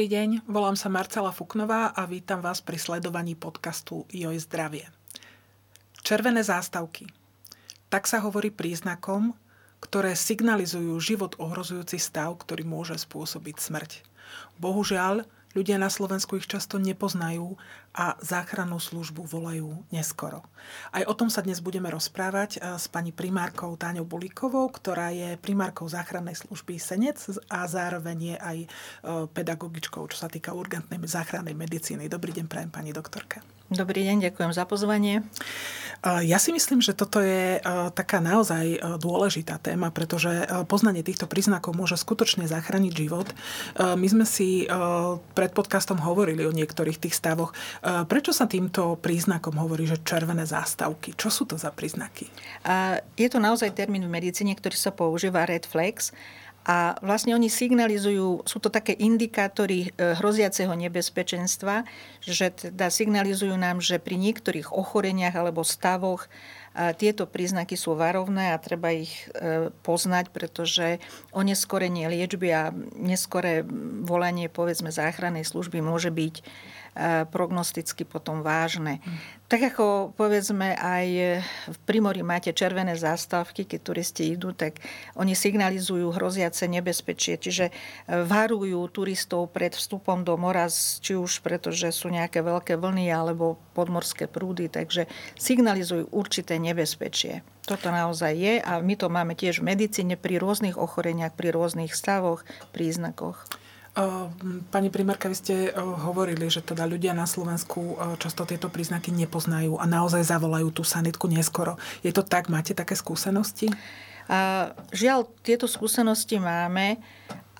Dobrý deň, volám sa Marcela Fuknová a vítam vás pri sledovaní podcastu Joj zdravie. Červené zástavky. Tak sa hovorí príznakom, ktoré signalizujú život ohrozujúci stav, ktorý môže spôsobiť smrť. Bohužiaľ, Ľudia na Slovensku ich často nepoznajú a záchrannú službu volajú neskoro. Aj o tom sa dnes budeme rozprávať eh, s pani primárkou Táňou Bulíkovou, ktorá je primárkou záchrannej služby Senec a zároveň je aj eh, pedagogičkou, čo sa týka urgentnej záchrannej medicíny. Dobrý deň, prajem pani doktorka. Dobrý deň, ďakujem za pozvanie. Ja si myslím, že toto je taká naozaj dôležitá téma, pretože poznanie týchto príznakov môže skutočne zachrániť život. My sme si pred podcastom hovorili o niektorých tých stavoch. Prečo sa týmto príznakom hovorí, že červené zástavky? Čo sú to za príznaky? Je to naozaj termín v medicíne, ktorý sa používa red flags a vlastne oni signalizujú, sú to také indikátory e, hroziaceho nebezpečenstva, že teda signalizujú nám, že pri niektorých ochoreniach alebo stavoch e, tieto príznaky sú varovné a treba ich e, poznať, pretože oneskorenie liečby a neskoré volanie povedzme záchrannej služby môže byť prognosticky potom vážne. Tak ako povedzme aj v Primori máte červené zástavky, keď turisti idú, tak oni signalizujú hroziace nebezpečie, čiže e, varujú turistov pred vstupom do mora, či už pretože sú nejaké veľké vlny alebo podmorské prúdy, takže signalizujú určité nebezpečie. Toto naozaj je a my to máme tiež v medicíne pri rôznych ochoreniach, pri rôznych stavoch, príznakoch. Pani primárka, vy ste hovorili, že teda ľudia na Slovensku často tieto príznaky nepoznajú a naozaj zavolajú tú sanitku neskoro. Je to tak? Máte také skúsenosti? A, žiaľ, tieto skúsenosti máme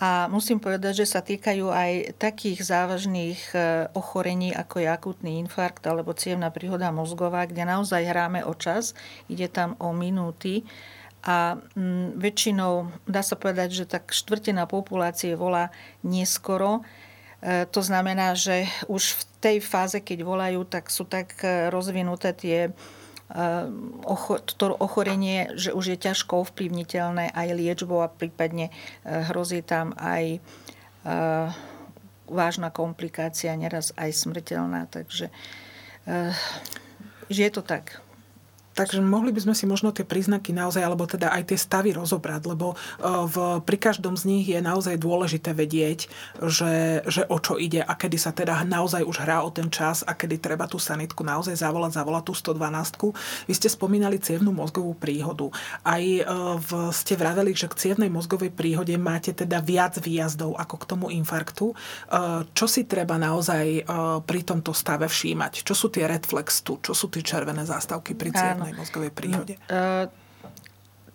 a musím povedať, že sa týkajú aj takých závažných e, ochorení, ako je akutný infarkt alebo cievna príhoda mozgová, kde naozaj hráme o čas. Ide tam o minúty a mm, väčšinou dá sa povedať, že tak štvrtina populácie volá neskoro. E, to znamená, že už v tej fáze, keď volajú, tak sú tak e, rozvinuté tie e, to ochorenie, že už je ťažko ovplyvniteľné aj liečbou a prípadne hrozí tam aj vážna komplikácia, neraz aj smrteľná. Takže že je to tak. Takže mohli by sme si možno tie príznaky naozaj, alebo teda aj tie stavy rozobrať, lebo e, v, pri každom z nich je naozaj dôležité vedieť, že, že o čo ide a kedy sa teda naozaj už hrá o ten čas a kedy treba tú sanitku naozaj zavolať, zavolať tú 112. Vy ste spomínali cievnú mozgovú príhodu. Aj e, v, ste vraveli, že k cievnej mozgovej príhode máte teda viac výjazdov ako k tomu infarktu. E, čo si treba naozaj pri tomto stave všímať? Čo sú tie red flags tu? Čo sú tie červené zástavky pri cievnej cievnej mozgovej príhode? No,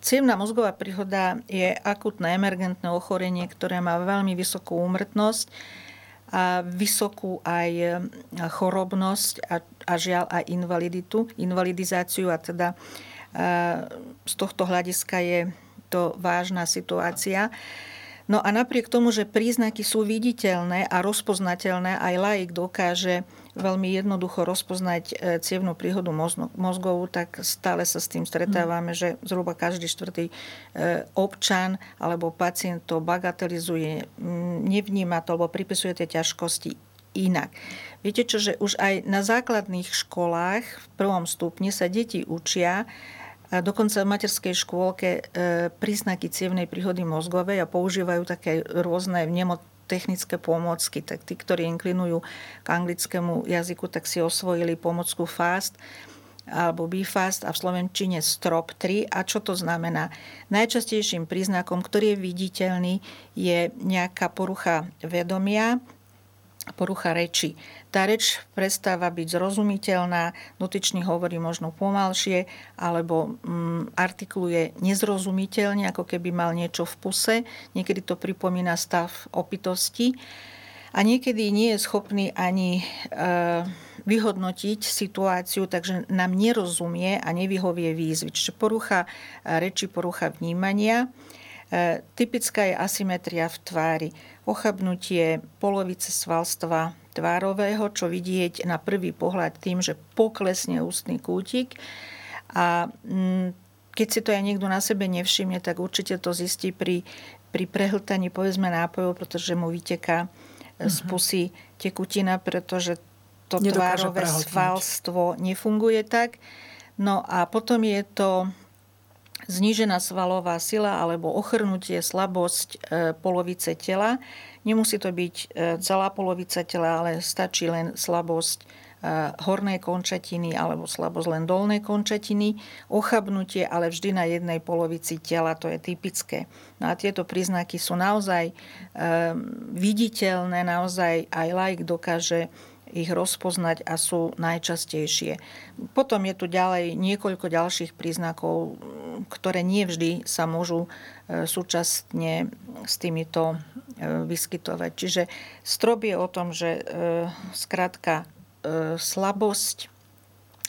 cievna mozgová príhoda je akutné emergentné ochorenie, ktoré má veľmi vysokú úmrtnosť a vysokú aj e, chorobnosť a, a žiaľ aj invaliditu, invalidizáciu a teda e, z tohto hľadiska je to vážna situácia. No a napriek tomu, že príznaky sú viditeľné a rozpoznateľné, aj laik dokáže veľmi jednoducho rozpoznať e, cievnú príhodu mozgovú, tak stále sa s tým stretávame, že zhruba každý štvrtý e, občan alebo pacient to bagatelizuje, nevníma to alebo pripisuje tie ťažkosti inak. Viete čo, že už aj na základných školách v prvom stupni sa deti učia, a dokonca v materskej škôlke e, príznaky cievnej príhody mozgovej a používajú také rôzne technické pomôcky, tak tí, ktorí inklinujú k anglickému jazyku, tak si osvojili pomocku FAST alebo BFAST a v slovenčine STROP 3. A čo to znamená? Najčastejším príznakom, ktorý je viditeľný, je nejaká porucha vedomia, porucha reči. Tá reč prestáva byť zrozumiteľná, dotyčný hovorí možno pomalšie alebo mm, artikuluje nezrozumiteľne, ako keby mal niečo v puse. Niekedy to pripomína stav opitosti a niekedy nie je schopný ani e, vyhodnotiť situáciu, takže nám nerozumie a nevyhovie výzvy. Čiže porucha reči, porucha vnímania. E, typická je asymetria v tvári ochabnutie polovice svalstva tvárového, čo vidieť na prvý pohľad tým, že poklesne ústny kútik. A mm, keď si to aj niekto na sebe nevšimne, tak určite to zistí pri, pri prehltaní povedzme nápojov, pretože mu vyteká uh-huh. z mhm. pusy tekutina, pretože to Nedokáže tvárové prehltnúť. svalstvo nefunguje tak. No a potom je to znížená svalová sila alebo ochrnutie, slabosť e, polovice tela. Nemusí to byť e, celá polovica tela, ale stačí len slabosť e, hornej končatiny alebo slabosť len dolnej končatiny. Ochabnutie, ale vždy na jednej polovici tela, to je typické. No a tieto príznaky sú naozaj viditeľné, naozaj aj laik dokáže ich rozpoznať a sú najčastejšie. Potom je tu ďalej niekoľko ďalších príznakov, ktoré nie vždy sa môžu e, súčasne s týmito e, vyskytovať. Čiže strop je o tom, že e, skrátka slabosť,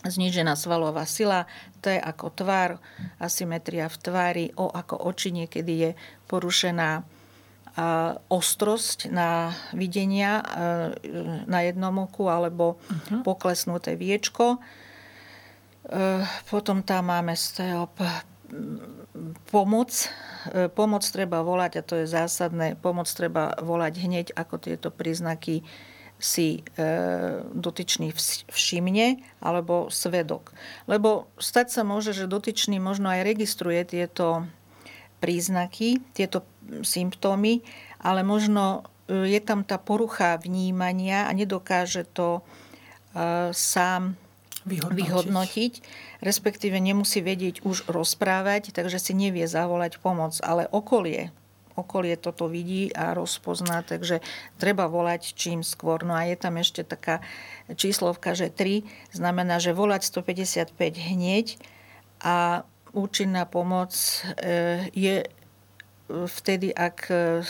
znížená svalová sila, je ako tvár, asymetria v tvári, O ako oči niekedy je porušená ostrosť na videnia na jednom oku alebo uh-huh. poklesnuté viečko. E, potom tam máme stop, pomoc. E, pomoc treba volať, a to je zásadné, pomoc treba volať hneď, ako tieto príznaky si e, dotyčný všimne, alebo svedok. Lebo stať sa môže, že dotyčný možno aj registruje tieto príznaky, tieto symptómy, ale možno e, je tam tá porucha vnímania a nedokáže to e, sám vyhodnotiť. vyhodnotiť, respektíve nemusí vedieť už rozprávať, takže si nevie zavolať pomoc, ale okolie okolie toto vidí a rozpozná, takže treba volať čím skôr. No a je tam ešte taká číslovka, že 3 znamená, že volať 155 hneď a účinná pomoc e, je vtedy, ak e,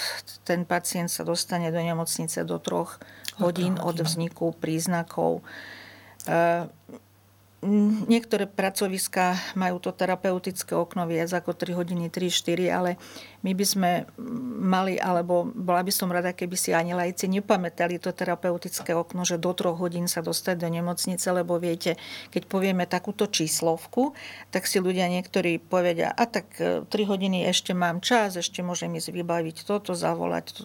ten pacient sa dostane do nemocnice do troch hodín od vzniku príznakov. E, Niektoré pracoviska majú to terapeutické okno viac ako 3 hodiny, 3-4, ale my by sme mali, alebo bola by som rada, keby si ani lajci nepamätali to terapeutické okno, že do 3 hodín sa dostať do nemocnice, lebo viete, keď povieme takúto číslovku, tak si ľudia niektorí povedia, a tak 3 e, hodiny ešte mám čas, ešte môžem ísť vybaviť toto, zavolať e,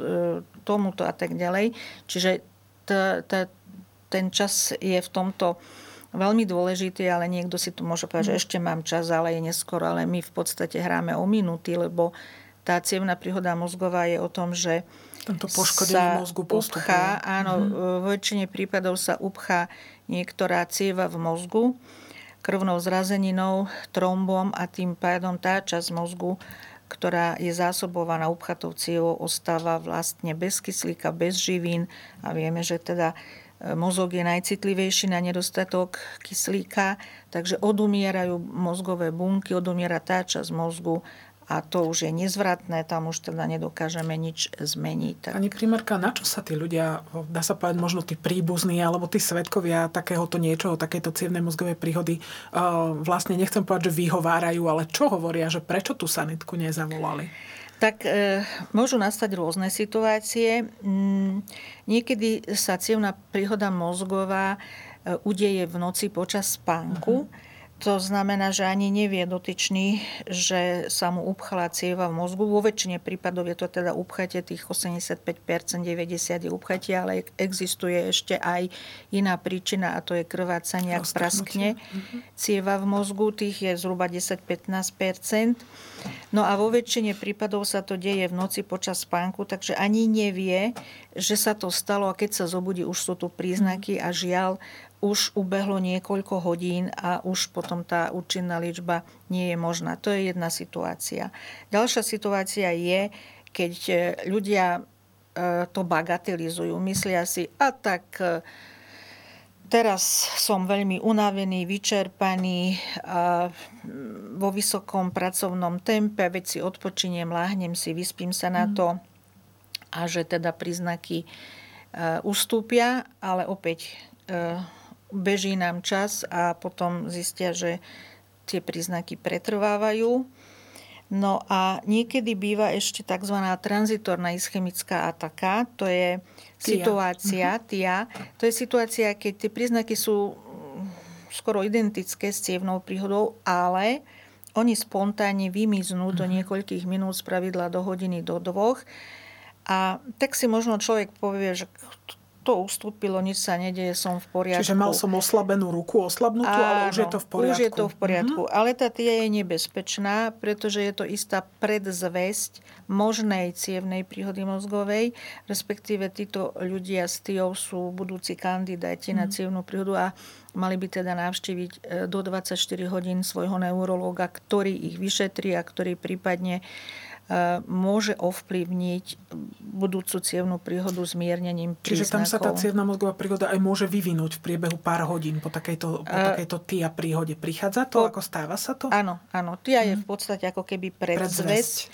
tomuto a tak ďalej. Čiže ten čas je v tomto veľmi dôležitý, ale niekto si tu môže povedať, že ešte mám čas, ale je neskoro, ale my v podstate hráme o minúty, lebo tá cievna príhoda mozgová je o tom, že tento poškodenie mozgu postupuje. Upchá, áno, mm. v väčšine prípadov sa upchá niektorá cieva v mozgu krvnou zrazeninou, trombom a tým pádom tá časť mozgu, ktorá je zásobovaná upchatou cievou, ostáva vlastne bez kyslíka, bez živín a vieme, že teda Mozog je najcitlivejší na nedostatok kyslíka, takže odumierajú mozgové bunky, odumiera tá časť mozgu a to už je nezvratné, tam už teda nedokážeme nič zmeniť. Pani primárka, na čo sa tí ľudia, dá sa povedať možno tí príbuzní alebo tí svetkovia takéhoto niečoho, takéto cievnej mozgovej príhody, vlastne nechcem povedať, že vyhovárajú, ale čo hovoria, že prečo tú sanitku nezavolali? Tak e, môžu nastať rôzne situácie. Mm, niekedy sa cievna príhoda mozgová e, udeje v noci počas spánku. Uh-huh to znamená, že ani nevie dotyčný, že sa mu upchala cieva v mozgu. Vo väčšine prípadov je to teda upchatie, tých 85%, 90% je upchatie, ale existuje ešte aj iná príčina a to je krvácanie, ak praskne mhm. cieva v mozgu, tých je zhruba 10-15%. No a vo väčšine prípadov sa to deje v noci počas spánku, takže ani nevie, že sa to stalo a keď sa zobudí, už sú tu príznaky a žiaľ, už ubehlo niekoľko hodín a už potom tá účinná liečba nie je možná. To je jedna situácia. Ďalšia situácia je, keď e, ľudia to bagatelizujú. Myslia si, a tak e, teraz som veľmi unavený, vyčerpaný a vo vysokom pracovnom tempe, veď si odpočiniem, láhnem si, vyspím sa na mhm. to a že teda príznaky e, ustúpia, ale opäť beží nám čas a potom zistia, že tie príznaky pretrvávajú. No a niekedy býva ešte tzv. tranzitorná ischemická ataka, to je situácia, uh-huh. tia, to je situácia, keď tie príznaky sú mm, skoro identické s cievnou príhodou, ale oni spontánne vymiznú do mhm. niekoľkých minút, z pravidla do hodiny, do dvoch. A tak si možno človek povie, že to ustúpilo, nič sa nedeje, som v poriadku. Čiže mal som oslabenú ruku, oslabnutú, Áno, ale už je to v poriadku. už je to v poriadku. Mm-hmm. Ale tá tia je nebezpečná, pretože je to istá predzvesť možnej cievnej príhody mozgovej, respektíve títo ľudia s tiou sú budúci kandidáti mm-hmm. na mhm. cievnú príhodu a mali by teda navštíviť e, do 24 hodín svojho neurológa, ktorý ich vyšetrí a ktorý prípadne E, môže ovplyvniť budúcu cievnú príhodu zmiernením príznakov. Čiže tam sa tá cievna mozgová príhoda aj môže vyvinúť v priebehu pár hodín po takejto, po e, takejto TIA príhode. Prichádza to? Po, ako stáva sa to? Áno, áno. TIA hmm. je v mhm. podstate ako keby predzvesť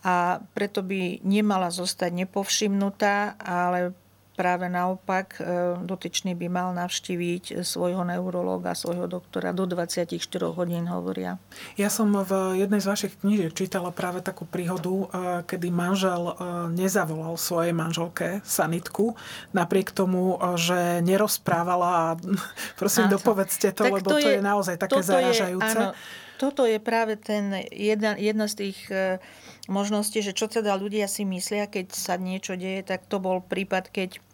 a preto by nemala zostať nepovšimnutá, ale práve naopak e, dotyčný by mal navštíviť svojho neurológa, svojho doktora do 24 hodín hovoria. Ja som v jednej z vašich knížiek čítala práve takú príhodu, e, kedy manžel e, nezavolal svojej manželke sanitku, napriek tomu, že nerozprávala a prosím, Áno. dopovedzte to, tak lebo to je, to je naozaj také zaražajúce. Je, áno, toto je práve ten jedna, jedna z tých možností, že čo teda ľudia si myslia, keď sa niečo deje, tak to bol prípad, keď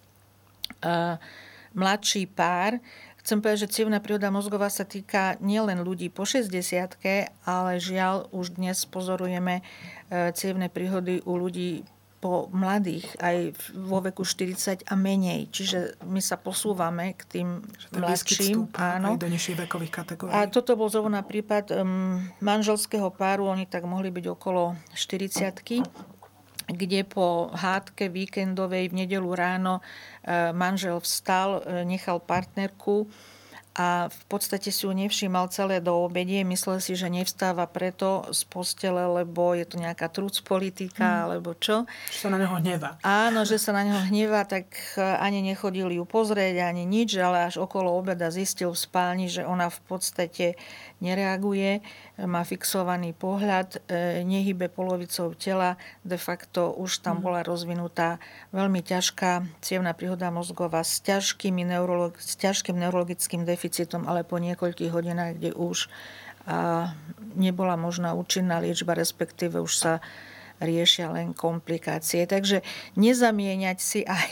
mladší pár. Chcem povedať, že cievna príroda mozgová sa týka nielen ľudí po 60 ale žiaľ už dnes pozorujeme e, cievne príhody u ľudí po mladých, aj vo veku 40 a menej. Čiže my sa posúvame k tým mladším. Áno. Aj do nižších vekových kategórií. A toto bol zrovna prípad um, manželského páru, oni tak mohli byť okolo 40 kde po hádke víkendovej v nedelu ráno e, manžel vstal, e, nechal partnerku a v podstate si ju nevšímal celé do obedie. Myslel si, že nevstáva preto z postele, lebo je to nejaká truc politika, hmm. alebo čo. Že sa na neho hnevá. Áno, že sa na neho hnevá, tak e, ani nechodil ju pozrieť, ani nič, ale až okolo obeda zistil v spálni, že ona v podstate nereaguje, má fixovaný pohľad, e, nehybe polovicou tela, de facto už tam mhm. bola rozvinutá veľmi ťažká cievna príhoda mozgová s, ťažkými neurolog- s ťažkým neurologickým deficitom, ale po niekoľkých hodinách, kde už a nebola možná účinná liečba, respektíve už sa riešia len komplikácie. Takže nezamieňať si aj,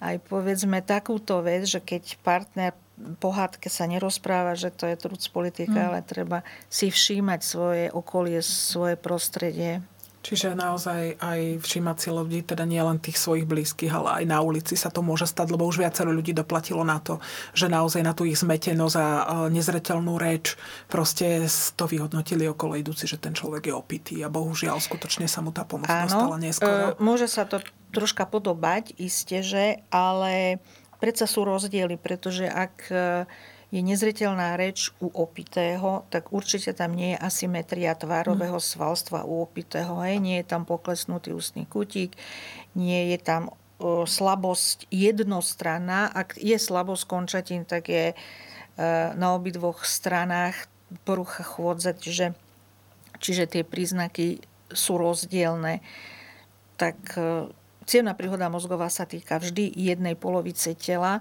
aj povedzme takúto vec, že keď partner pohádke sa nerozpráva, že to je truc politika, mm. ale treba si všímať svoje okolie, svoje prostredie. Čiže naozaj aj všímať si ľudí, teda nie len tých svojich blízkych, ale aj na ulici sa to môže stať, lebo už viacero ľudí doplatilo na to, že naozaj na tú ich zmetenosť a nezretelnú reč proste to vyhodnotili okolo idúci, že ten človek je opitý a bohužiaľ skutočne sa mu tá pomoc Áno, dostala neskoro. E, môže sa to troška podobať, iste, že, ale predsa sú rozdiely, pretože ak e, je nezretelná reč u opitého, tak určite tam nie je asymetria tvárového mm. svalstva u opitého. Hej. Nie je tam poklesnutý ústny kutík, nie je tam o, slabosť jednostranná. Ak je slabosť končatín, tak je e, na obidvoch stranách porucha chôdze, čiže, čiže tie príznaky sú rozdielne. Tak e, Cievna príhoda mozgová sa týka vždy jednej polovice tela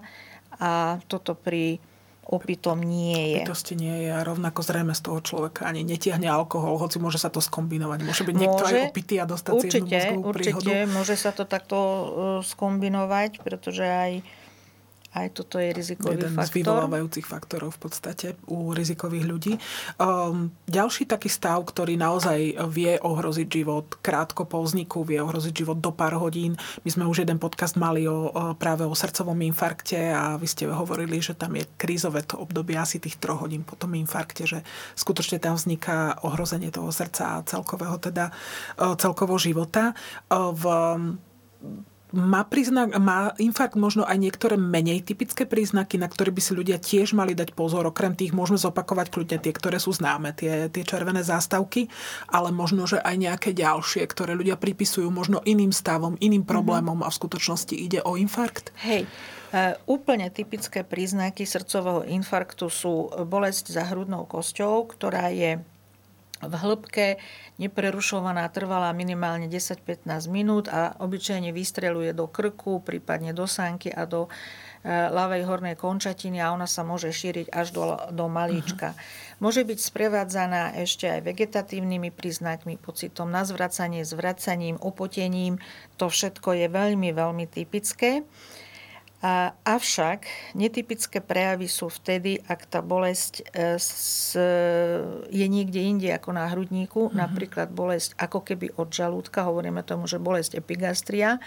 a toto pri opitom nie je. Opitosti nie je a rovnako zrejme z toho človeka ani netiahne alkohol, hoci môže sa to skombinovať. Môže byť niekto môže, aj opitý a dostať určite, cievnu mozgovú príhodu. Určite, môže sa to takto e, skombinovať, pretože aj aj toto je rizikový Jeden faktor. z vyvolávajúcich faktorov v podstate u rizikových ľudí. Um, ďalší taký stav, ktorý naozaj vie ohroziť život krátko po vzniku, vie ohroziť život do pár hodín. My sme už jeden podcast mali o, o práve o srdcovom infarkte a vy ste hovorili, že tam je krízové to obdobie asi tých troch hodín po tom infarkte, že skutočne tam vzniká ohrozenie toho srdca a celkového teda celkovo života. V má, príznak, má infarkt možno aj niektoré menej typické príznaky, na ktoré by si ľudia tiež mali dať pozor. Okrem tých môžeme zopakovať kľudne tie, ktoré sú známe, tie, tie červené zástavky, ale možno, že aj nejaké ďalšie, ktoré ľudia pripisujú možno iným stavom, iným mhm. problémom a v skutočnosti ide o infarkt. Hej, e, úplne typické príznaky srdcového infarktu sú bolesť za hrudnou kosťou, ktorá je v hĺbke neprerušovaná trvala minimálne 10-15 minút a obyčajne vystreluje do krku, prípadne do sánky a do e, ľavej hornej končatiny a ona sa môže šíriť až do, do malíčka. Uh-huh. Môže byť sprevádzaná ešte aj vegetatívnymi príznakmi, pocitom na zvracanie, zvracaním, opotením. To všetko je veľmi, veľmi typické. A, avšak netypické prejavy sú vtedy, ak tá bolesť e, s, je niekde inde ako na hrudníku, mm-hmm. napríklad bolesť ako keby od žalúdka, hovoríme tomu, že bolesť epigastria.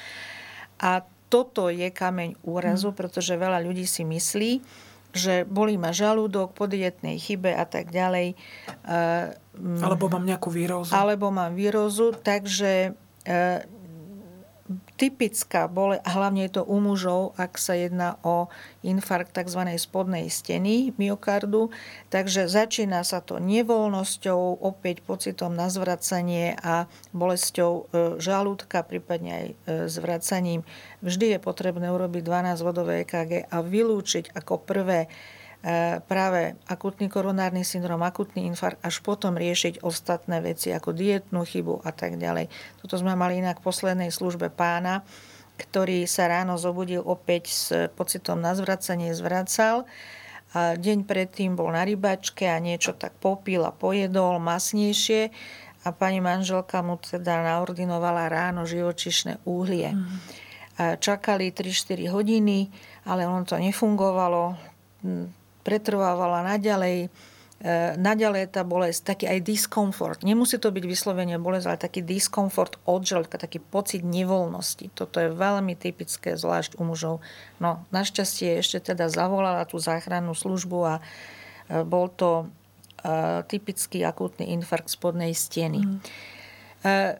A toto je kameň úrazu, mm. pretože veľa ľudí si myslí, že bolí ma žalúdok po dietnej chybe a tak ďalej. E, alebo mám nejakú výrozu. Alebo mám výrozu, takže e, typická bole, a hlavne je to u mužov, ak sa jedná o infarkt tzv. spodnej steny myokardu. Takže začína sa to nevoľnosťou, opäť pocitom na zvracanie a bolesťou e, žalúdka, prípadne aj e, zvracaním. Vždy je potrebné urobiť 12-vodové EKG a vylúčiť ako prvé práve akutný koronárny syndrom, akutný infarkt, až potom riešiť ostatné veci ako dietnú chybu a tak ďalej. Toto sme mali inak v poslednej službe pána, ktorý sa ráno zobudil opäť s pocitom na zvracanie, zvracal. A deň predtým bol na rybačke a niečo tak popil a pojedol masnejšie a pani manželka mu teda naordinovala ráno živočišné uhlie. Mm. Čakali 3-4 hodiny, ale on to nefungovalo pretrvávala naďalej, e, naďalej tá bolesť, taký aj diskomfort. Nemusí to byť vyslovene bolesť, ale taký diskomfort od žalúdka, taký pocit nevoľnosti. Toto je veľmi typické, zvlášť u mužov. No, našťastie ešte teda zavolala tú záchrannú službu a e, bol to e, typický akútny infarkt spodnej steny. Mm.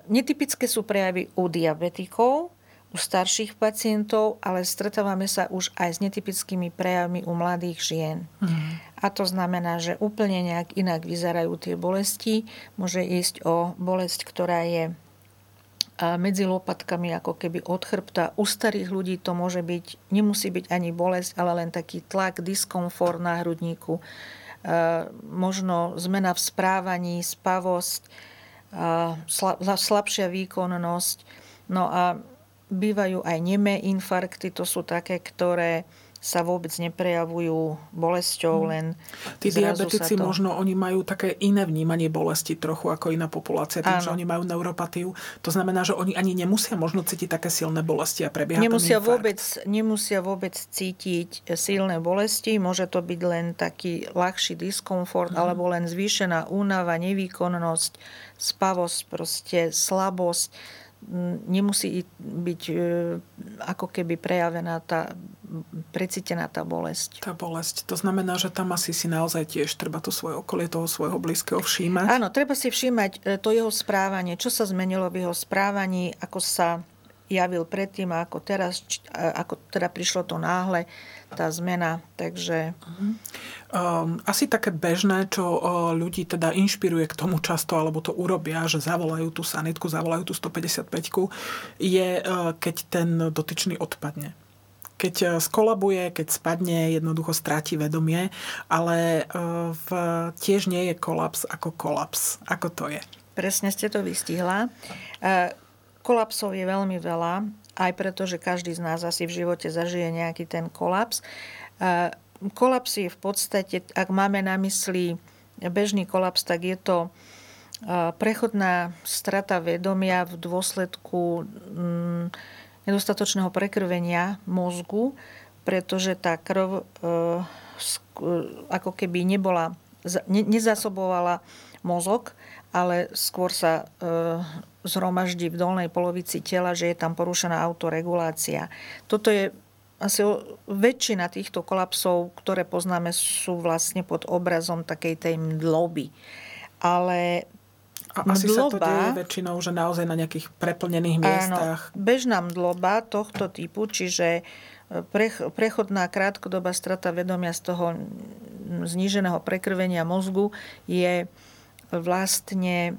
Netypické sú prejavy u diabetikov, u starších pacientov, ale stretávame sa už aj s netypickými prejavmi u mladých žien. Mm. A to znamená, že úplne nejak inak vyzerajú tie bolesti. Môže ísť o bolesť, ktorá je medzi lopatkami ako keby od chrbta. U starých ľudí to môže byť, nemusí byť ani bolesť, ale len taký tlak, diskomfort na hrudníku. Možno zmena v správaní, spavosť, slabšia výkonnosť. No a Bývajú aj nemé infarkty, to sú také, ktoré sa vôbec neprejavujú bolesťou, hmm. len Tí diabetici to... možno, oni majú také iné vnímanie bolesti trochu ako iná populácia, tým, Áno. že oni majú neuropatiu. To znamená, že oni ani nemusia možno cítiť také silné bolesti a prebieha nemusia vôbec, nemusia vôbec cítiť silné bolesti, môže to byť len taký ľahší diskomfort hmm. alebo len zvýšená únava, nevýkonnosť, spavosť, proste slabosť nemusí byť e, ako keby prejavená tá, precítená tá bolesť. Tá bolesť. To znamená, že tam asi si naozaj tiež treba to svoje okolie, toho svojho blízkeho všímať. Áno, treba si všímať e, to jeho správanie, čo sa zmenilo v jeho správaní, ako sa javil predtým ako teraz, ako teda prišlo to náhle, tá zmena. Takže... Um, asi také bežné, čo uh, ľudí teda inšpiruje k tomu často, alebo to urobia, že zavolajú tú sanitku, zavolajú tú 155 je, uh, keď ten dotyčný odpadne keď uh, skolabuje, keď spadne, jednoducho stráti vedomie, ale v, tiež nie je kolaps ako kolaps. Ako to je? Presne ste to vystihla. Kolapsov je veľmi veľa, aj preto, že každý z nás asi v živote zažije nejaký ten kolaps. Kolaps je v podstate, ak máme na mysli bežný kolaps, tak je to prechodná strata vedomia v dôsledku mm, nedostatočného prekrvenia mozgu, pretože tá krv e, ako keby nebola, nezasobovala mozog, ale skôr sa e, zhromaždí v dolnej polovici tela, že je tam porušená autoregulácia. Toto je asi väčšina týchto kolapsov, ktoré poznáme, sú vlastne pod obrazom takej tej mdloby. Ale A asi mdloba, sa to deje väčšinou, že naozaj na nejakých preplnených miestach. Áno, bežná mdloba tohto typu, čiže prechodná krátkodobá strata vedomia z toho zníženého prekrvenia mozgu je vlastne e,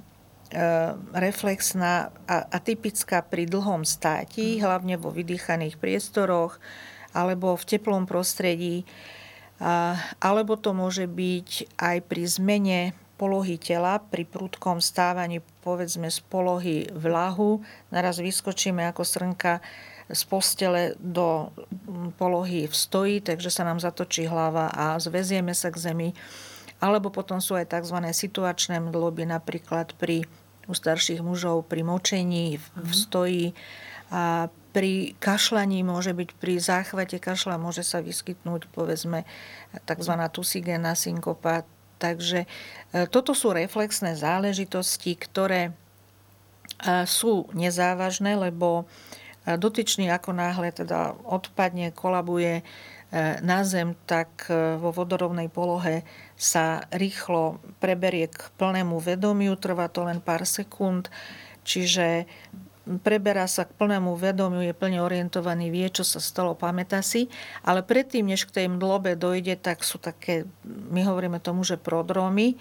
reflexná a typická pri dlhom státi, hlavne vo vydýchaných priestoroch alebo v teplom prostredí. Alebo to môže byť aj pri zmene polohy tela, pri prudkom stávaní povedzme z polohy v lahu, naraz vyskočíme ako srnka z postele do polohy v stoji, takže sa nám zatočí hlava a zvezieme sa k zemi. Alebo potom sú aj tzv. situačné mdloby, napríklad pri u starších mužov pri močení, v mhm. stoji a pri kašľaní môže byť, pri záchvate kašla môže sa vyskytnúť povedzme tzv. tusigéna synkopa. Takže e, toto sú reflexné záležitosti, ktoré e, sú nezávažné, lebo dotyčný ako náhle teda odpadne, kolabuje e, na zem, tak e, vo vodorovnej polohe sa rýchlo preberie k plnému vedomiu, trvá to len pár sekúnd, čiže preberá sa k plnému vedomiu, je plne orientovaný, vie, čo sa stalo, pamätá si, ale predtým, než k tej mdlobe dojde, tak sú také, my hovoríme tomu, že prodromy,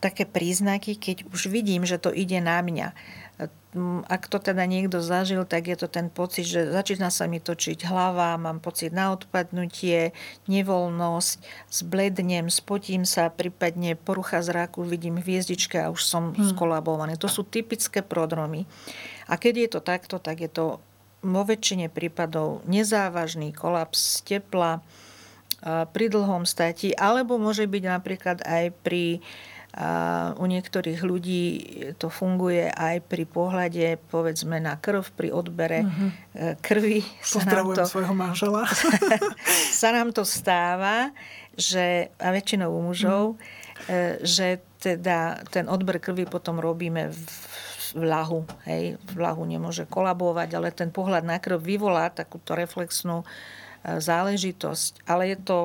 také príznaky, keď už vidím, že to ide na mňa ak to teda niekto zažil, tak je to ten pocit, že začína sa mi točiť hlava, mám pocit na odpadnutie, nevoľnosť, zblednem, spotím sa, prípadne porucha zraku, vidím hviezdičke a už som hmm. skolabovaný. To sú typické prodromy. A keď je to takto, tak je to vo väčšine prípadov nezávažný kolaps tepla pri dlhom stati, alebo môže byť napríklad aj pri a u niektorých ľudí to funguje aj pri pohľade, povedzme, na krv, pri odbere uh-huh. krvi. Pozdravujem to, svojho manžela. sa nám to stáva, že, a väčšinou u mužov, uh-huh. že teda ten odber krvi potom robíme v v lahu. Hej. V lahu nemôže kolabovať, ale ten pohľad na krv vyvolá takúto reflexnú e, záležitosť. Ale je to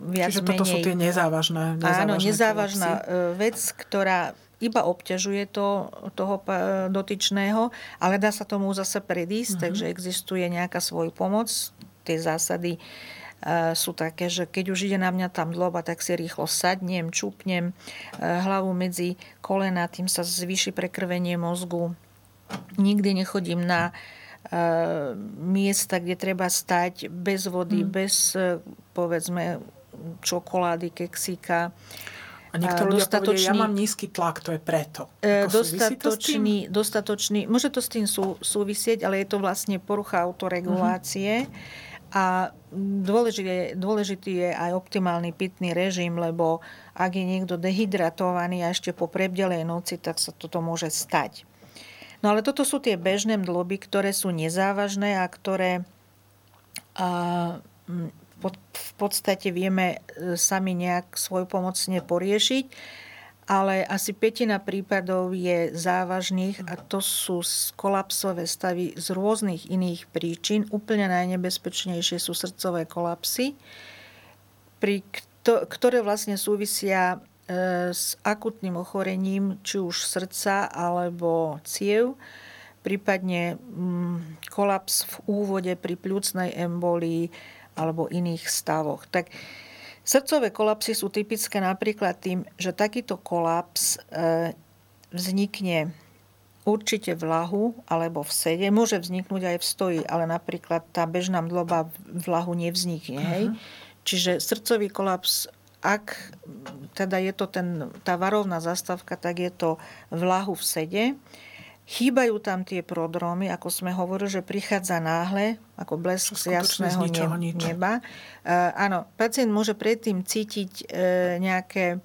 viac Čiže toto menej... sú tie nezávažné, nezávažné Áno, nezávažná kolapsy. E, vec, ktorá iba obťažuje to, toho dotyčného, ale dá sa tomu zase predísť, uh-huh. takže existuje nejaká svoj pomoc. Tie zásady uh, sú také, že keď už ide na mňa tam dloba, tak si rýchlo sadnem, čupnem uh, hlavu medzi kolena, tým sa zvýši prekrvenie mozgu. Nikdy nechodím na miesta, kde treba stať bez vody, mm. bez povedzme čokolády, keksíka. A niektorí ľudia dostatočný, povedia, ja mám nízky tlak, to je preto. E, Ako dostatočný, dostatočný, môže to s tým sú, súvisieť, ale je to vlastne porucha autoregulácie. Uh-huh. A dôležitý, dôležitý je aj optimálny pitný režim, lebo ak je niekto dehydratovaný a ešte po prebdelej noci, tak sa toto môže stať. No ale toto sú tie bežné mdloby, ktoré sú nezávažné a ktoré a, v podstate vieme e, sami nejak svojpomocne poriešiť, ale asi petina prípadov je závažných a to sú kolapsové stavy z rôznych iných príčin. Úplne najnebezpečnejšie sú srdcové kolapsy, pri ktoré vlastne súvisia e, s akutným ochorením či už srdca alebo ciev, prípadne mm, kolaps v úvode pri pľúcnej embolii, alebo iných stavoch. Tak srdcové kolapsy sú typické napríklad tým, že takýto kolaps e, vznikne určite v lahu alebo v sede. Môže vzniknúť aj v stoji, ale napríklad tá bežná mdloba v lahu nevznikne. Hej? Uh-huh. Čiže srdcový kolaps, ak teda je to ten, tá varovná zastavka, tak je to v lahu v sede. Chýbajú tam tie prodromy, ako sme hovorili, že prichádza náhle, ako blesk z jasného ne- neba. E, áno, pacient môže predtým cítiť e, nejaké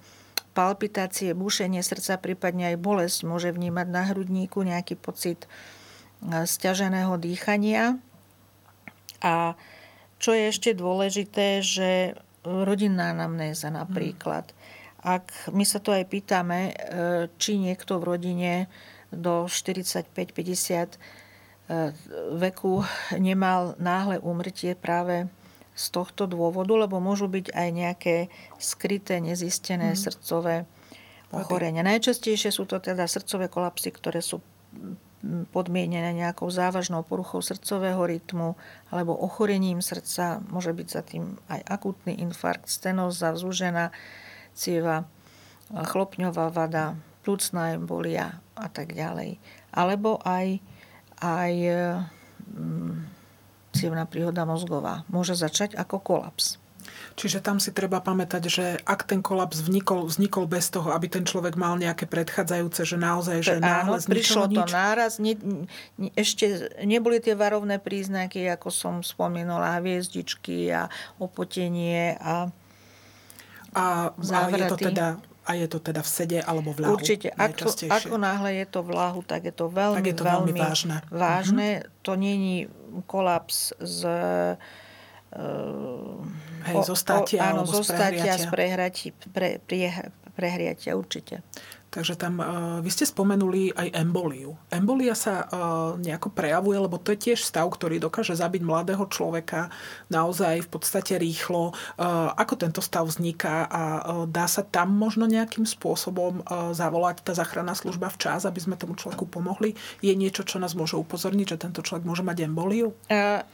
palpitácie, bušenie srdca, prípadne aj bolesť. Môže vnímať na hrudníku nejaký pocit e, stiaženého dýchania. A čo je ešte dôležité, že rodinná anamnéza napríklad. Ak my sa to aj pýtame, či niekto v rodine do 45-50 e, veku nemal náhle úmrtie práve z tohto dôvodu, lebo môžu byť aj nejaké skryté, nezistené mm. srdcové ochorenia. Najčastejšie sú to teda srdcové kolapsy, ktoré sú podmienené nejakou závažnou poruchou srdcového rytmu alebo ochorením srdca. Môže byť za tým aj akutný infarkt, stenóza, zúžená cieva, chlopňová vada, plúcna embolia a tak ďalej. Alebo aj, aj cievná príhoda mozgová. Môže začať ako kolaps. Čiže tam si treba pamätať, že ak ten kolaps vznikol, vznikol bez toho, aby ten človek mal nejaké predchádzajúce, že naozaj, že náhle Áno, prišlo to nič. náraz, ne, ne, ešte neboli tie varovné príznaky, ako som spomínala, hviezdičky a opotenie a a, a je to teda a je to teda v sede alebo v lahu? Určite. Ako, ako náhle je to v lahu, tak je to veľmi, tak je to veľmi, veľmi vážne. vážne. Uh-huh. To není kolaps z Hej, zo státia, áno, zo státia, z prehriatia, pre, pre, prehriatia určite. Takže tam, uh, vy ste spomenuli aj emboliu. Embolia sa uh, nejako prejavuje, lebo to je tiež stav, ktorý dokáže zabiť mladého človeka naozaj v podstate rýchlo. Uh, ako tento stav vzniká a dá sa tam možno nejakým spôsobom zavolať tá záchranná služba včas, aby sme tomu človeku pomohli? Je niečo, čo nás môže upozorniť, že tento človek môže mať emboliu?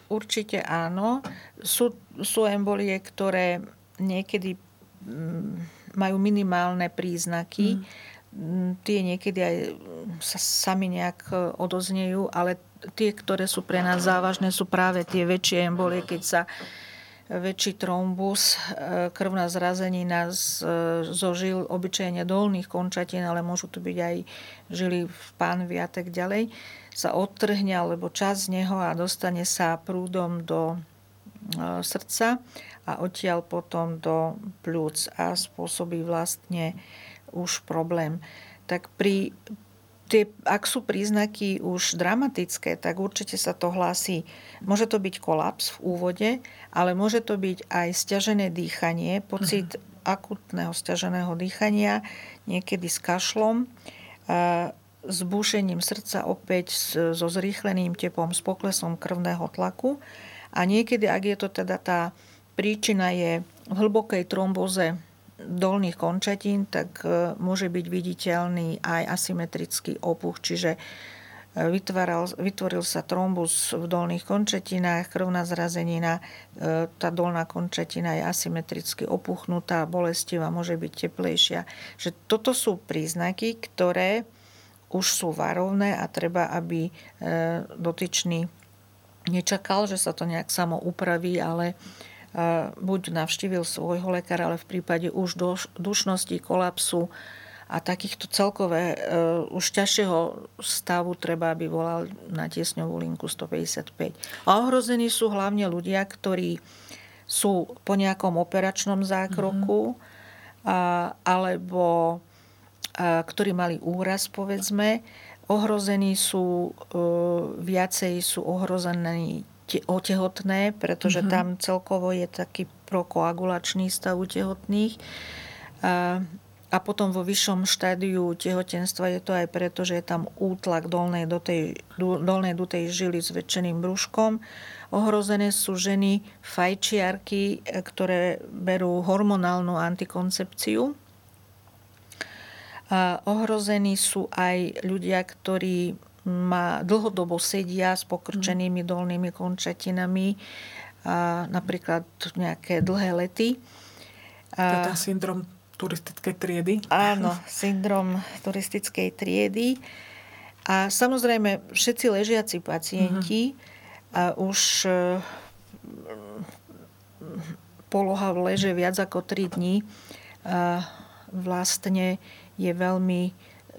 Určite áno. Sú, sú embolie, ktoré niekedy mm, majú minimálne príznaky. Mm tie niekedy aj sa sami nejak e, odoznejú, ale tie, ktoré sú pre nás závažné, sú práve tie väčšie embolie, keď sa väčší trombus, e, krvná zrazenina e, zo žil obyčajne dolných končatín, ale môžu to byť aj žily v pánvi a tak ďalej, sa odtrhne alebo čas z neho a dostane sa prúdom do srdca a odtiaľ potom do plúc a spôsobí vlastne už problém. Tak pri, tie, ak sú príznaky už dramatické, tak určite sa to hlási. Môže to byť kolaps v úvode, ale môže to byť aj stiažené dýchanie, pocit uh-huh. akutného stiaženého dýchania, niekedy s kašlom, s búšením srdca opäť so zrýchleným tepom, s poklesom krvného tlaku. A niekedy, ak je to teda tá príčina je v hlbokej tromboze dolných končatín, tak e, môže byť viditeľný aj asymetrický opuch, čiže e, vytváral, vytvoril sa trombus v dolných končatinách, krvná zrazenina, e, tá dolná končatina je asymetricky opuchnutá, bolestivá, môže byť teplejšia. Že toto sú príznaky, ktoré už sú varovné a treba, aby dotyčný nečakal, že sa to nejak samo upraví, ale buď navštívil svojho lekára, ale v prípade už dušnosti, kolapsu a takýchto celkové e, už ťažšieho stavu treba, aby volal na tiesňovú linku 155. A ohrození sú hlavne ľudia, ktorí sú po nejakom operačnom zákroku mm-hmm. a, alebo a, ktorí mali úraz, povedzme. Ohrození sú, e, viacej sú ohrození otehotné, pretože mm-hmm. tam celkovo je taký prokoagulačný stav u tehotných. A, a potom vo vyššom štádiu tehotenstva je to aj preto, že je tam útlak dolnej, dutej, dolnej dutej žily s väčšeným brúškom. Ohrozené sú ženy fajčiarky, ktoré berú hormonálnu antikoncepciu. A ohrození sú aj ľudia, ktorí má, dlhodobo sedia s pokrčenými dolnými končatinami, a napríklad nejaké dlhé lety. To je ten syndrom turistickej triedy? Áno, syndrom turistickej triedy. A samozrejme, všetci ležiaci pacienti mm-hmm. a už e, poloha v leže viac ako 3 dní a vlastne je veľmi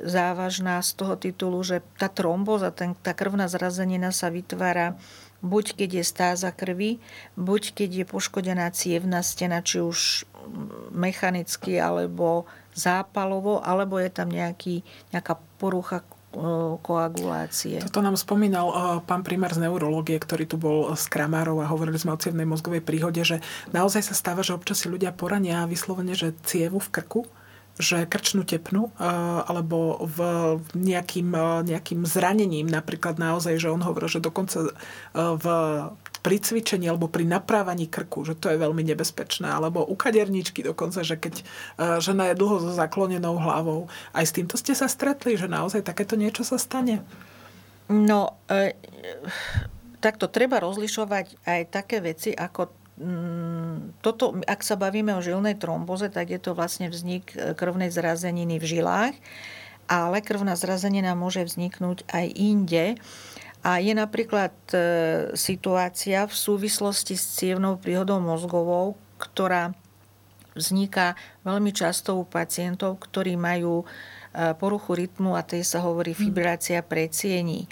závažná z toho titulu, že tá tromboza, ten, tá krvná zrazenina sa vytvára buď keď je stáza krvi, buď keď je poškodená cievna stena, či už mechanicky alebo zápalovo, alebo je tam nejaký, nejaká porucha koagulácie. Toto nám spomínal pán primár z neurológie, ktorý tu bol s Kramárov a hovorili sme o cievnej mozgovej príhode, že naozaj sa stáva, že občas si ľudia porania vyslovene, že cievu v krku že krčnú tepnu eh, alebo v nejakým, eh, nejakým zranením, napríklad naozaj, že on hovoril, že dokonca eh, v pri cvičení alebo pri naprávaní krku, že to je veľmi nebezpečné. Alebo u kaderničky dokonca, že keď žena je dlho so zaklonenou hlavou. Aj s týmto ste sa stretli, že naozaj takéto niečo sa stane? No, e, takto treba rozlišovať aj také veci, ako toto, ak sa bavíme o žilnej tromboze, tak je to vlastne vznik e, krvnej zrazeniny v žilách, ale krvná zrazenina môže vzniknúť aj inde. A je napríklad e, situácia v súvislosti s cievnou príhodou mozgovou, ktorá vzniká veľmi často u pacientov, ktorí majú e, poruchu rytmu a tej sa hovorí hm. fibrácia predsiení.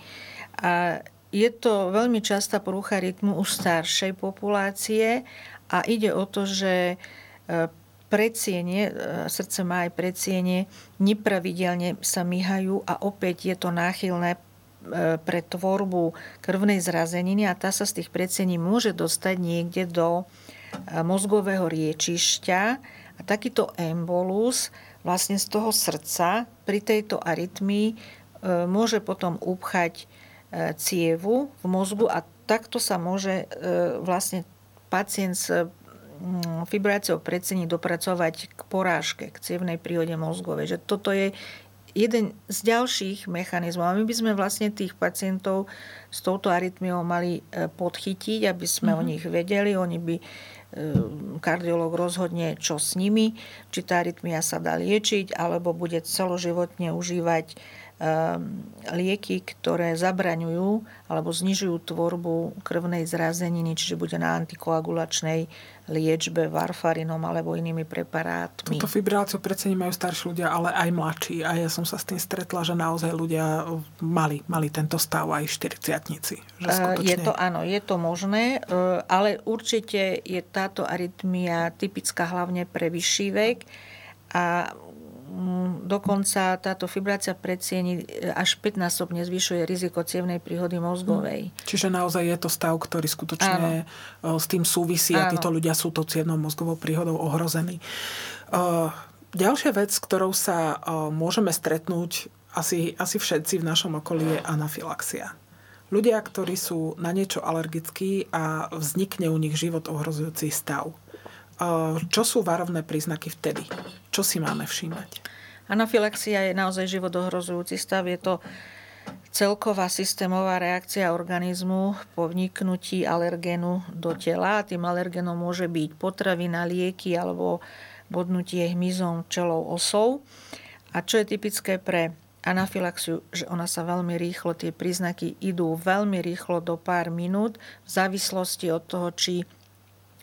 A je to veľmi častá porucha rytmu u staršej populácie a ide o to, že e, predsienie, srdce má aj predsienie, nepravidelne sa myhajú a opäť je to náchylné E, pre tvorbu krvnej zrazeniny a tá sa z tých predsení môže dostať niekde do e, mozgového riečišťa. A takýto embolus vlastne z toho srdca pri tejto arytmii e, môže potom upchať cievu v mozgu a takto sa môže vlastne pacient s fibráciou predsení dopracovať k porážke, k cievnej príhode mozgovej. Že toto je jeden z ďalších mechanizmov. A my by sme vlastne tých pacientov s touto arytmiou mali e, podchytiť, aby sme mm-hmm. o mhm. nich vedeli. Oni by e, kardiolog rozhodne, čo s nimi, či tá arytmia sa dá liečiť, alebo bude celoživotne užívať lieky, ktoré zabraňujú alebo znižujú tvorbu krvnej zrazeniny, čiže bude na antikoagulačnej liečbe varfarinom alebo inými preparátmi. Toto fibriláciu predsa majú starší ľudia, ale aj mladší. A ja som sa s tým stretla, že naozaj ľudia mali, mali tento stav aj 40 skutočne... Je to, áno, je to možné, e, ale určite je táto arytmia typická hlavne pre vyšší vek a dokonca táto fibrácia predsieni e, až 5-násobne zvyšuje riziko cievnej príhody mozgovej. Mm. Čiže naozaj je to stav, ktorý skutočne Áno. E, s tým súvisí a títo ľudia sú to cievnou mozgovou príhodou ohrození. E, ďalšia vec, s ktorou sa môžeme stretnúť asi, asi všetci v našom okolí je anafilaxia. Ľudia, ktorí sú na niečo alergickí a vznikne u nich život ohrozujúci stav. Čo sú varovné príznaky vtedy? Čo si máme všímať? Anafilaxia je naozaj život ohrozujúci stav. Je to celková systémová reakcia organizmu po vniknutí alergénu do tela. Tým alergénom môže byť potravina, lieky alebo bodnutie hmyzom, čelou, osou. A čo je typické pre anafilaxiu, že ona sa veľmi rýchlo, tie príznaky idú veľmi rýchlo do pár minút v závislosti od toho, či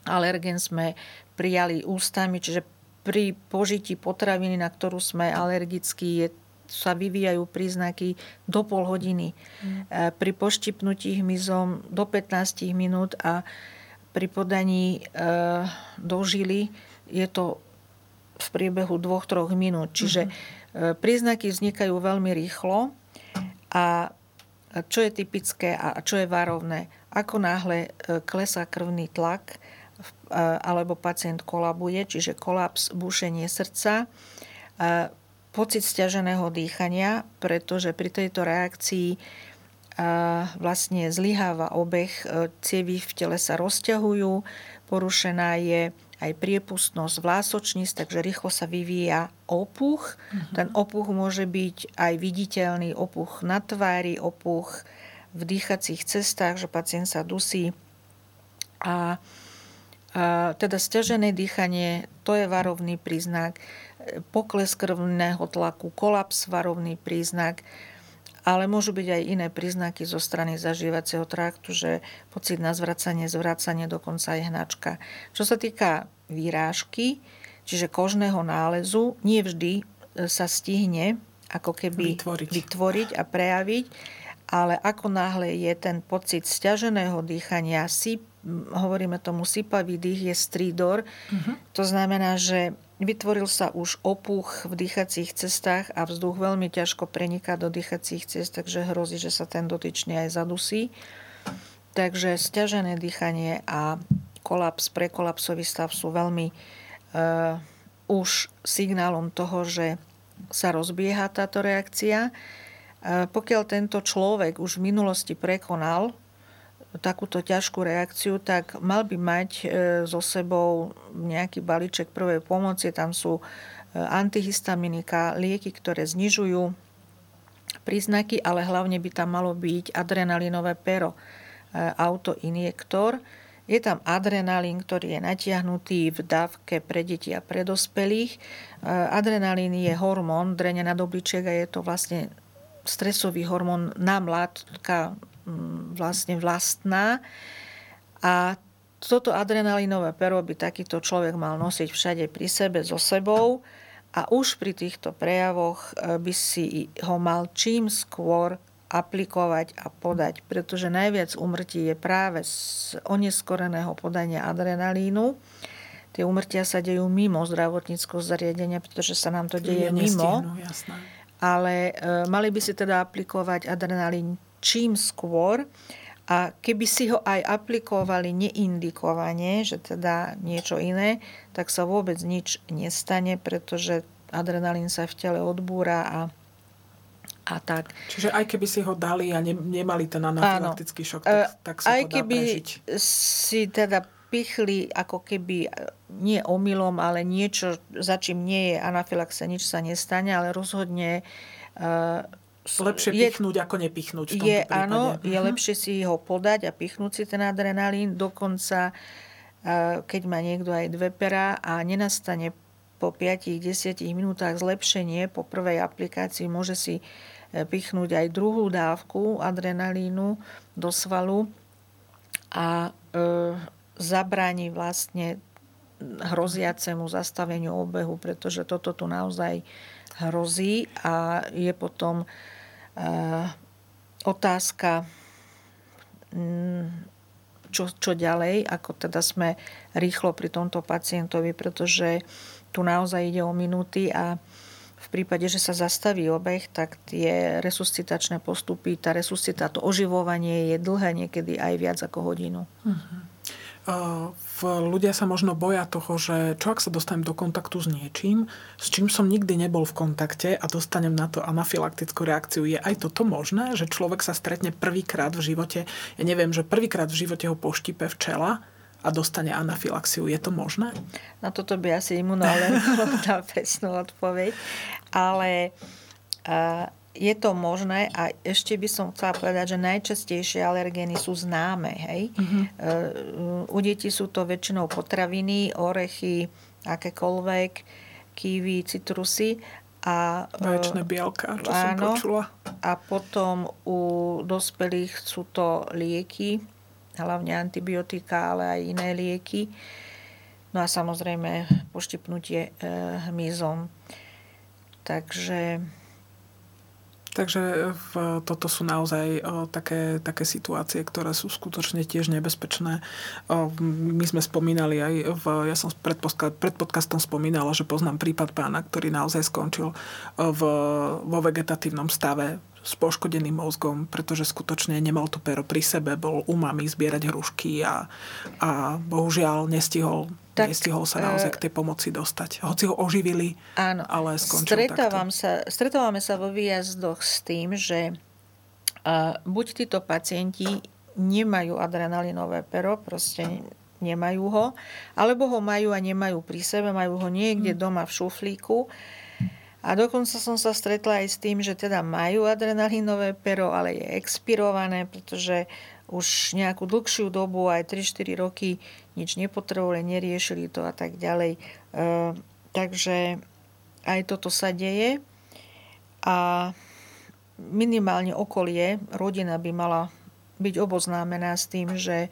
alergen sme prijali ústami, čiže pri požití potraviny, na ktorú sme alergickí, je, sa vyvíjajú príznaky do pol hodiny. Mm. Pri poštipnutí hmyzom do 15 minút a pri podaní e, do žily je to v priebehu 2-3 minút. Čiže mm-hmm. príznaky vznikajú veľmi rýchlo a čo je typické a čo je varovné, ako náhle klesá krvný tlak, alebo pacient kolabuje, čiže kolaps, bušenie srdca, pocit stiaženého dýchania, pretože pri tejto reakcii vlastne zlyháva obeh, e, cievy v tele sa rozťahujú, porušená je aj priepustnosť, vlásočníc, takže rýchlo sa vyvíja opuch. Uh-huh. Ten opuch môže byť aj viditeľný opuch na tvári, opuch v dýchacích cestách, že pacient sa dusí. A teda stiažené dýchanie, to je varovný príznak. Pokles krvného tlaku, kolaps, varovný príznak. Ale môžu byť aj iné príznaky zo strany zažívacieho traktu, že pocit na zvracanie, zvracanie, dokonca aj hnačka. Čo sa týka výrážky, čiže kožného nálezu, nie vždy e, sa stihne ako keby vytvoriť, vytvoriť a prejaviť, ale ako náhle je ten pocit stiaženého dýchania, syp, hovoríme tomu sypavý dých, je stridor. Uh-huh. To znamená, že vytvoril sa už opuch v dýchacích cestách a vzduch veľmi ťažko preniká do dýchacích cest, takže hrozí, že sa ten dotyčný aj zadusí. Takže stiažené dýchanie a kolaps, prekolapsový stav sú veľmi uh, už signálom toho, že sa rozbieha táto reakcia. Pokiaľ tento človek už v minulosti prekonal takúto ťažkú reakciu, tak mal by mať so sebou nejaký balíček prvej pomoci. Tam sú antihistaminika, lieky, ktoré znižujú príznaky, ale hlavne by tam malo byť adrenalinové pero, autoinjektor. Je tam adrenalín, ktorý je natiahnutý v dávke pre deti a pre dospelých. Adrenalín je hormón drenia nad obličiek a je to vlastne stresový hormón nám látka mm, vlastne vlastná. A toto adrenalínové pero by takýto človek mal nosiť všade pri sebe, so sebou a už pri týchto prejavoch e, by si ho mal čím skôr aplikovať a podať, pretože najviac umrtí je práve z oneskoreného podania adrenalínu. Tie umrtia sa dejú mimo zdravotníckého zariadenia, pretože sa nám to deje mimo. Jasné ale e, mali by si teda aplikovať adrenalín čím skôr a keby si ho aj aplikovali neindikovane, že teda niečo iné, tak sa vôbec nič nestane, pretože adrenalín sa v tele odbúra a a tak. Čiže aj keby si ho dali a ne, nemali ten anafylaktický šok, tak, tak sa aj to dá keby prežiť. si teda pichli ako keby nie omylom, ale niečo, za čím nie je anafylaxia, nič sa nestane, ale rozhodne uh, Lepšie je, pichnúť ako nepichnúť v tomto je, prípade. Áno, je uh-huh. lepšie si ho podať a pichnúť si ten adrenalín. Dokonca, uh, keď má niekto aj dve perá a nenastane po 5-10 minútach zlepšenie po prvej aplikácii, môže si e, pichnúť aj druhú dávku adrenalínu do svalu a zabráni vlastne hroziacemu zastaveniu obehu, pretože toto tu naozaj hrozí a je potom uh, otázka, um, čo, čo ďalej, ako teda sme rýchlo pri tomto pacientovi, pretože tu naozaj ide o minúty a v prípade, že sa zastaví obeh, tak tie resuscitačné postupy, tá resuscita, to oživovanie je dlhé, niekedy aj viac ako hodinu. Uh-huh ľudia sa možno boja toho, že čo ak sa dostanem do kontaktu s niečím, s čím som nikdy nebol v kontakte a dostanem na to anafylaktickú reakciu. Je aj toto možné, že človek sa stretne prvýkrát v živote, ja neviem, že prvýkrát v živote ho poštípe včela a dostane anafilaxiu. Je to možné? Na toto by asi imunológ dal presnú odpoveď. Ale uh, je to možné a ešte by som chcela povedať, že najčastejšie alergény sú známe. Hej? Uh-huh. U detí sú to väčšinou potraviny, orechy, akékoľvek, kívy, citrusy. A, Vaječné bielka, čo áno, som počula. A potom u dospelých sú to lieky, hlavne antibiotika, ale aj iné lieky. No a samozrejme poštipnutie e, hmyzom. Takže Takže e, v, toto sú naozaj o, e, také, také situácie, ktoré sú skutočne tiež nebezpečné. O, e, my sme spomínali aj, v, ja som pred, pred podcastom spomínala, že poznám prípad pána, ktorý naozaj skončil v, vo vegetatívnom stave s poškodeným mozgom, pretože skutočne nemal to pero pri sebe, bol u mami zbierať hrušky a, a bohužiaľ nestihol, tak, nestihol sa naozaj k tej pomoci dostať. Hoci ho oživili, áno, ale skončil stretávam takto. Sa, stretávame sa vo výjazdoch s tým, že uh, buď títo pacienti nemajú adrenalinové pero, proste nemajú ho, alebo ho majú a nemajú pri sebe, majú ho niekde hmm. doma v šuflíku a dokonca som sa stretla aj s tým, že teda majú adrenalinové pero, ale je expirované, pretože už nejakú dlhšiu dobu, aj 3-4 roky, nič nepotrebovali, neriešili to a tak ďalej. E, takže aj toto sa deje a minimálne okolie, rodina by mala byť oboznámená s tým, že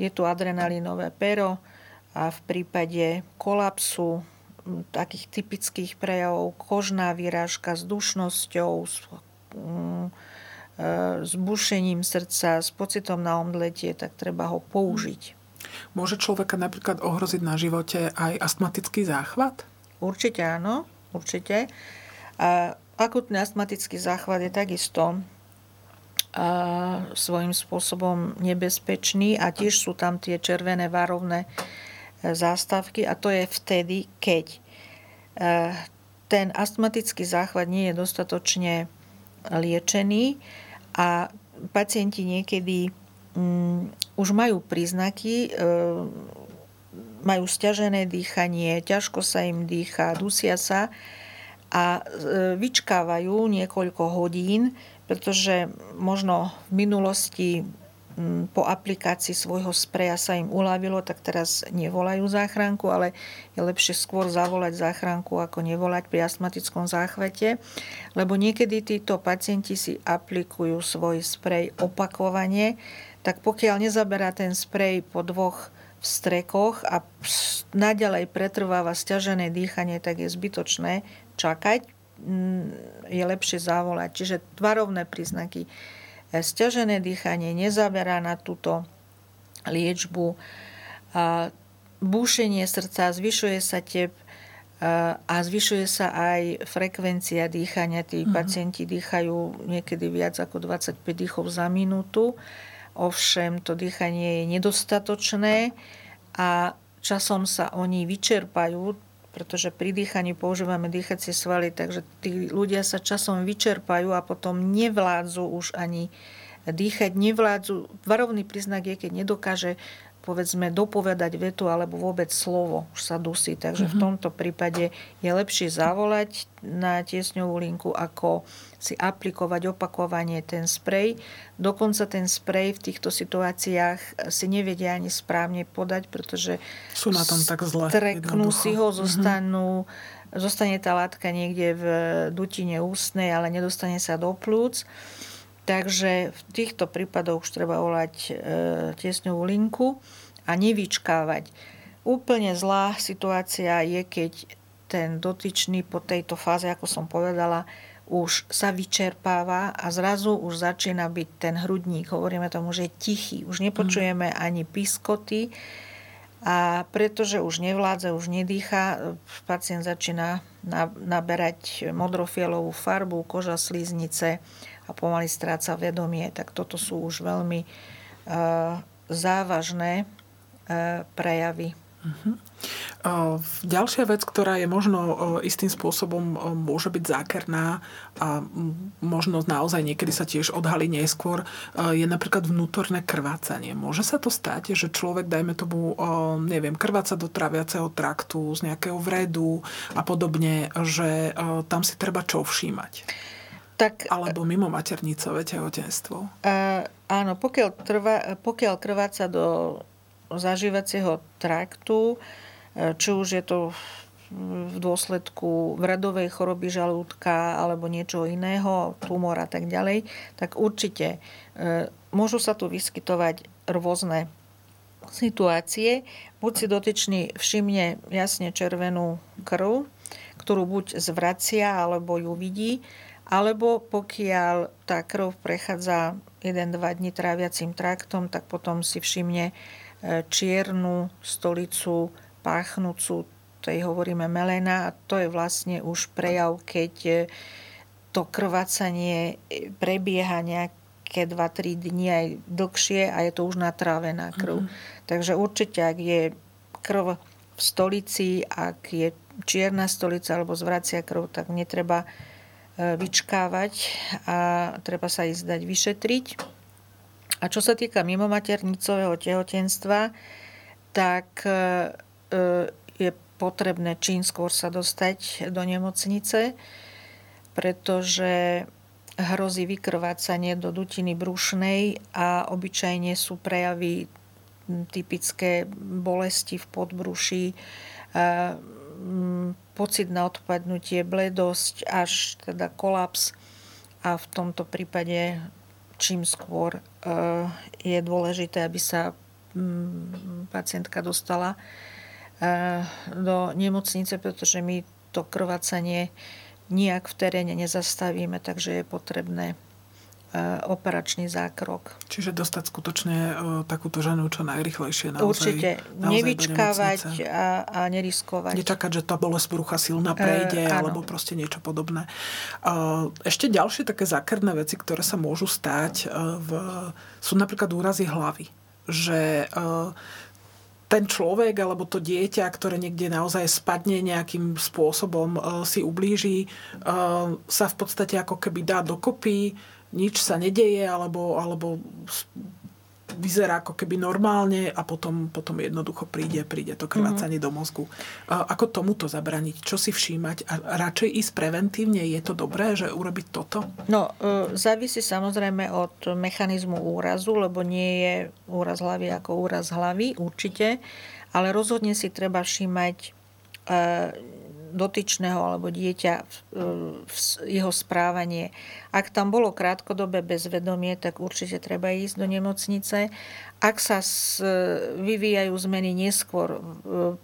je tu adrenalinové pero a v prípade kolapsu takých typických prejavov kožná výrážka s dušnosťou, s, s bušením srdca, s pocitom na omdletie, tak treba ho použiť. Môže človeka napríklad ohroziť na živote aj astmatický záchvat? Určite áno, určite. A akutný astmatický záchvat je takisto a svojím spôsobom nebezpečný a tiež sú tam tie červené varovné zástavky a to je vtedy, keď ten astmatický záchvat nie je dostatočne liečený a pacienti niekedy už majú príznaky, majú stiažené dýchanie, ťažko sa im dýcha, dusia sa a vyčkávajú niekoľko hodín, pretože možno v minulosti po aplikácii svojho spreja sa im uľavilo, tak teraz nevolajú záchranku, ale je lepšie skôr zavolať záchranku, ako nevolať pri astmatickom záchvate, lebo niekedy títo pacienti si aplikujú svoj sprej opakovane, tak pokiaľ nezaberá ten sprej po dvoch vstrekoch a naďalej pretrváva stiažené dýchanie, tak je zbytočné čakať je lepšie zavolať. Čiže tvarovné príznaky. Sťažené dýchanie nezaberá na túto liečbu. Búšenie srdca, zvyšuje sa tep a zvyšuje sa aj frekvencia dýchania. Tí mm-hmm. pacienti dýchajú niekedy viac ako 25 dýchov za minútu. Ovšem to dýchanie je nedostatočné a časom sa oni vyčerpajú pretože pri dýchaní používame dýchacie svaly, takže tí ľudia sa časom vyčerpajú a potom nevládzu už ani dýchať, nevládzu. Varovný príznak je, keď nedokáže povedzme dopovedať vetu alebo vôbec slovo, už sa dusí. Takže mm-hmm. v mhm. tomto prípade je lepšie zavolať na tiesňovú linku, ako si aplikovať opakovanie ten sprej. Dokonca ten sprej v týchto situáciách si nevedia ani správne podať, pretože sú na tom tak zle. Streknú si ho, mhm. zostanú, mm-hmm. zostane tá látka niekde v dutine ústnej, ale nedostane sa do plúc. Takže v týchto prípadoch už treba volať e, tiesňovú linku a nevyčkávať. Úplne zlá situácia je, keď ten dotyčný po tejto fáze, ako som povedala, už sa vyčerpáva a zrazu už začína byť ten hrudník. Hovoríme tomu, že je tichý. Už nepočujeme mm. ani piskoty a pretože už nevládza, už nedýcha, pacient začína naberať modrofielovú farbu, koža sliznice, a pomaly stráca vedomie, tak toto sú už veľmi uh, závažné uh, prejavy. Uh-huh. Ďalšia vec, ktorá je možno istým spôsobom môže byť zákerná a možno naozaj niekedy sa tiež odhalí neskôr, je napríklad vnútorné krvácanie. Môže sa to stať, že človek, dajme tomu, neviem, krváca do traviaceho traktu z nejakého vredu a podobne, že tam si treba čo všímať? Tak, Alebo mimo maternicové tehotenstvo. Uh, áno, pokiaľ, trvá, pokiaľ krváca do zažívacieho traktu, e, či už je to v dôsledku vradovej choroby žalúdka alebo niečo iného, tumor a tak ďalej, tak určite e, môžu sa tu vyskytovať rôzne situácie. Buď si dotyčný všimne jasne červenú krv, ktorú buď zvracia alebo ju vidí, alebo pokiaľ tá krv prechádza 1-2 dní tráviacím traktom, tak potom si všimne e, čiernu stolicu páchnúcu, tej hovoríme melena a to je vlastne už prejav, keď e, to krvácanie e, prebieha nejaké 2-3 dni aj dlhšie a je to už natrávená krv. Mm-hmm. Takže určite, ak je krv v stolici, ak je čierna stolica alebo zvracia krv, tak netreba vyčkávať a treba sa ísť dať vyšetriť. A čo sa týka mimomaternicového tehotenstva, tak e, je potrebné čím skôr sa dostať do nemocnice, pretože hrozí vykrvácanie do dutiny brušnej a obyčajne sú prejavy typické bolesti v podbruši, pocit na odpadnutie, bledosť až teda kolaps. A v tomto prípade čím skôr eh, je dôležité, aby sa mm, pacientka dostala eh, do nemocnice, pretože my to krvácanie nijak v teréne nezastavíme, takže je potrebné operačný zákrok. Čiže dostať skutočne e, takúto ženu čo najrychlejšie naozaj. Určite. Naozaj Nevyčkávať a, a neriskovať. Nečakať, že tá bolesť brucha silná prejde, e, alebo proste niečo podobné. E, ešte ďalšie také zákerné veci, ktoré sa môžu stať, e, v, sú napríklad úrazy hlavy. Že e, ten človek alebo to dieťa, ktoré niekde naozaj spadne nejakým spôsobom, si ublíži, sa v podstate ako keby dá dokopy, nič sa nedeje, alebo, alebo vyzerá ako keby normálne a potom, potom jednoducho príde, príde to krvácanie mm-hmm. do mozgu. Ako tomuto zabraniť? Čo si všímať? A radšej ísť preventívne? Je to dobré, že urobiť toto? No, e, závisí samozrejme od mechanizmu úrazu, lebo nie je úraz hlavy ako úraz hlavy, určite, ale rozhodne si treba všímať e, dotyčného alebo dieťa jeho správanie. Ak tam bolo krátkodobé bezvedomie, tak určite treba ísť do nemocnice. Ak sa vyvíjajú zmeny neskôr,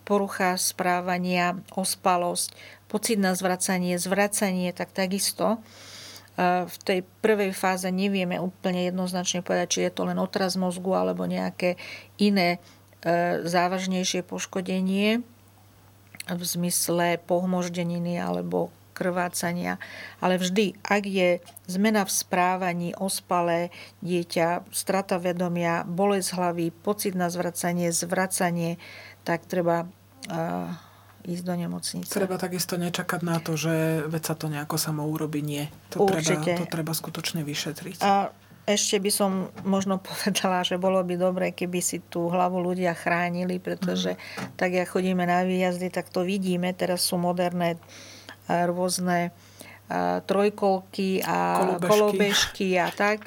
porucha správania, ospalosť, pocit na zvracanie, zvracanie, tak takisto v tej prvej fáze nevieme úplne jednoznačne povedať, či je to len otraz mozgu alebo nejaké iné e, závažnejšie poškodenie v zmysle pohmoždeniny alebo krvácania. Ale vždy, ak je zmena v správaní, ospalé dieťa, strata vedomia, bolesť hlavy, pocit na zvracanie, zvracanie, tak treba uh, ísť do nemocnice. Treba takisto nečakať na to, že veď sa to nejako samo urobi. Nie. To, Určite. treba, to treba skutočne vyšetriť. A ešte by som možno povedala, že bolo by dobre, keby si tú hlavu ľudia chránili, pretože mm. tak, jak chodíme na výjazdy, tak to vidíme. Teraz sú moderné rôzne trojkolky a kolobežky, kolobežky a tak.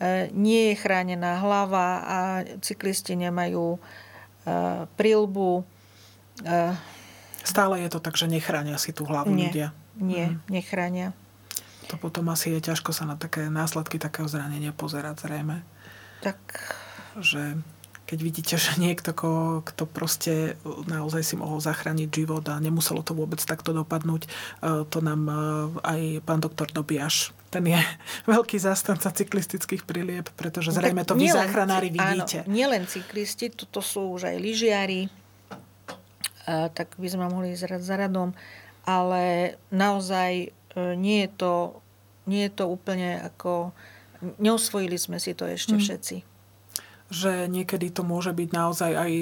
E, nie je chránená hlava a cyklisti nemajú prilbu. Stále je to tak, že nechránia si tú hlavu nie, ľudia. Nie, mm. nechránia to potom asi je ťažko sa na také následky takého zranenia pozerať zrejme. Tak. Že keď vidíte, že niekto, kto proste naozaj si mohol zachrániť život a nemuselo to vôbec takto dopadnúť, e, to nám e, aj pán doktor Dobiaš, ten je veľký zástanca cyklistických prilieb, pretože zrejme to vy záchranári vidíte. Áno, nielen cyklisti, toto sú už aj lyžiari, tak by sme mohli ísť za radom, ale naozaj E, nie je to, nie je to úplne ako... Neosvojili sme si to ešte mm. všetci. Že niekedy to môže byť naozaj aj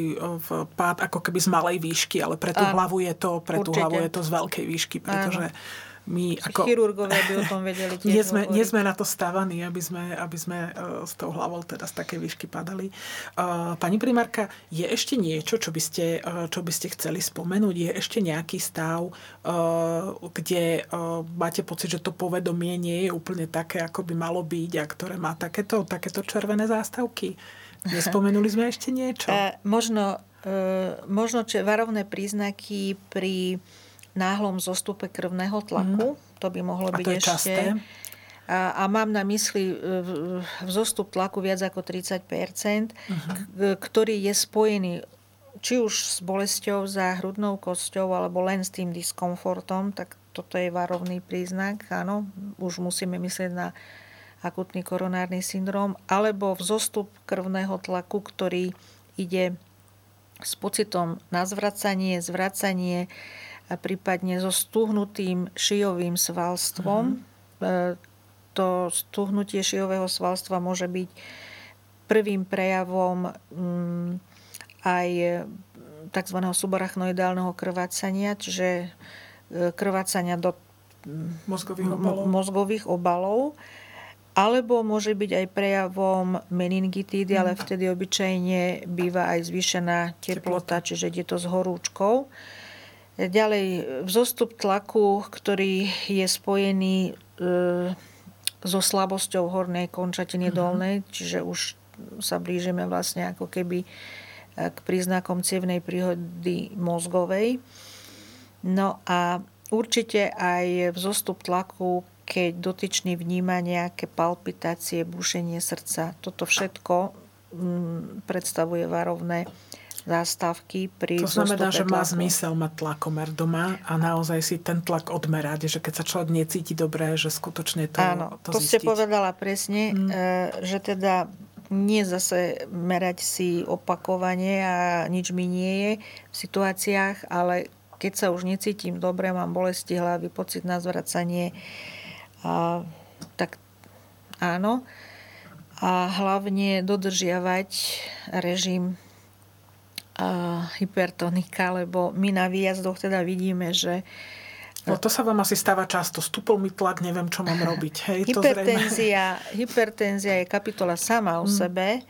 v pád ako keby z malej výšky, ale pre tú Áno, hlavu je to, pre tú hlavu je to z veľkej výšky, pretože Áno my ako... Chirurgovia by o tom vedeli tiež nie sme, nie sme na to stávaní, aby sme, aby sme e, s tou hlavou teda z takej výšky padali. E, pani primárka, je ešte niečo, čo by ste, e, čo by ste chceli spomenúť? Je ešte nejaký stav, kde máte pocit, že to povedomie nie je úplne také, ako by malo byť a ktoré má takéto, takéto červené zástavky? Nespomenuli sme ešte niečo? E, možno, možno varovné príznaky pri náhlom zostupe krvného tlaku. Mm. To by mohlo a byť to je ešte. Časté? A, a mám na mysli vzostup tlaku viac ako 30 uh-huh. Mhm. ktorý je spojený či už s bolesťou za hrudnou kosťou, alebo len s tým diskomfortom, tak toto je varovný príznak. Áno, už musíme myslieť na akutný koronárny syndrom, alebo vzostup krvného tlaku, ktorý ide s pocitom na zvracanie, zvracanie, a prípadne so stuhnutým šijovým svalstvom. Mm-hmm. To stuhnutie šijového svalstva môže byť prvým prejavom mm, aj tzv. subarachnoidálneho krvácania, čiže e, krvácania do mozgových obalov. mozgových obalov alebo môže byť aj prejavom meningitídy, ale mhm. vtedy obyčajne býva aj zvýšená teplota, teplota. čiže je to s horúčkou. Ďalej vzostup tlaku, ktorý je spojený e, so slabosťou hornej končatiny mm-hmm. dolnej, čiže už sa blížime vlastne ako keby e, k príznakom cievnej príhody mozgovej. No a určite aj vzostup tlaku, keď dotyčný vníma nejaké palpitácie, bušenie srdca. Toto všetko mm, predstavuje varovné zástavky pri To znamená, že má zmysel mať tlakomer doma a naozaj si ten tlak odmerať, že keď sa človek necíti dobre, že skutočne to Áno, to, to ste povedala presne, mm. že teda nie zase merať si opakovanie a nič mi nie je v situáciách, ale keď sa už necítim dobre, mám bolesti hlavy, pocit na zvracanie, a, tak áno. A hlavne dodržiavať režim hypertonika, lebo my na výjazdoch teda vidíme, že No to sa vám asi stáva často. Stupol mi tlak, neviem, čo mám robiť. Hej, hypertenzia, to hypertenzia je kapitola sama o mm. sebe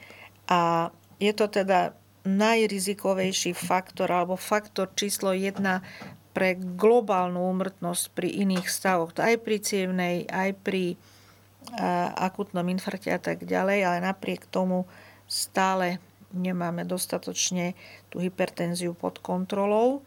A je to teda najrizikovejší faktor alebo faktor číslo jedna pre globálnu úmrtnosť pri iných stavoch, aj pri cievnej, aj pri akutnom infarte a tak ďalej, ale napriek tomu stále nemáme dostatočne tú hypertenziu pod kontrolou.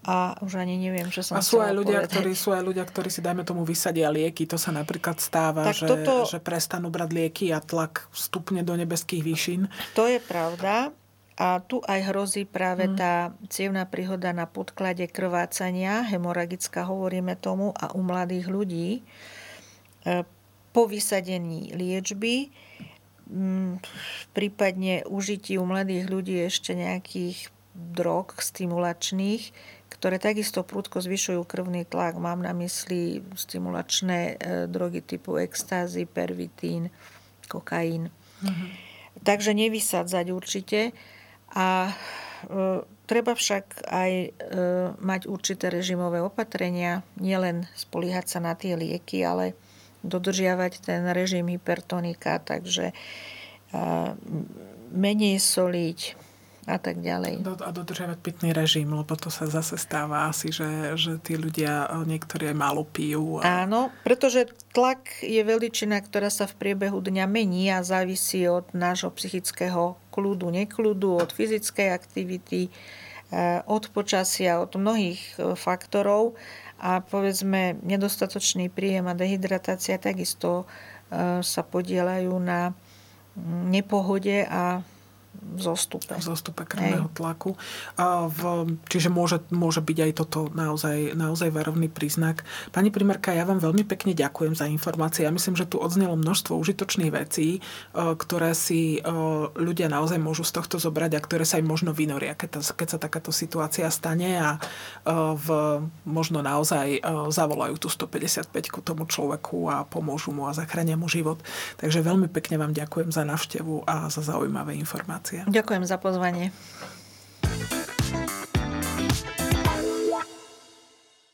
A už ani neviem, čo som A sú aj, ľudia, ktorí, sú aj ľudia, ktorí si, dajme tomu, vysadia lieky. To sa napríklad stáva, tak že, toto, že prestanú brať lieky a tlak stupne do nebeských výšin. To je pravda. A tu aj hrozí práve hmm. tá cievná príhoda na podklade krvácania, hemoragická hovoríme tomu, a u mladých ľudí e, po vysadení liečby, prípadne užití u mladých ľudí ešte nejakých drog stimulačných, ktoré takisto prúdko zvyšujú krvný tlak. Mám na mysli stimulačné e, drogy typu extázy, pervitín, kokain. Mm-hmm. Takže nevysádzať určite. A e, treba však aj e, mať určité režimové opatrenia, nielen spoliehať sa na tie lieky, ale dodržiavať ten režim hypertonika, takže e, menej soliť, a tak ďalej. A dodržiavať pitný režim, lebo to sa zase stáva asi, že, že tí ľudia niektorí aj málo pijú. A... Áno, pretože tlak je veličina, ktorá sa v priebehu dňa mení a závisí od nášho psychického kľudu, nekľudu, od fyzickej aktivity, eh, od počasia, od mnohých eh, faktorov a povedzme nedostatočný príjem a dehydratácia takisto sa podielajú na nepohode a zostupe. Zostupe krvného Hej. tlaku. A v, čiže môže, môže byť aj toto naozaj, naozaj varovný príznak. Pani primerka, ja vám veľmi pekne ďakujem za informácie. Ja myslím, že tu odznelo množstvo užitočných vecí, e, ktoré si e, ľudia naozaj môžu z tohto zobrať a ktoré sa im možno vynoria, keď, keď sa takáto situácia stane a e, v, možno naozaj zavolajú tú 155 ku tomu človeku a pomôžu mu a zachránia mu život. Takže veľmi pekne vám ďakujem za návštevu a za zaujímavé informácie relácie. Ďakujem za pozvanie.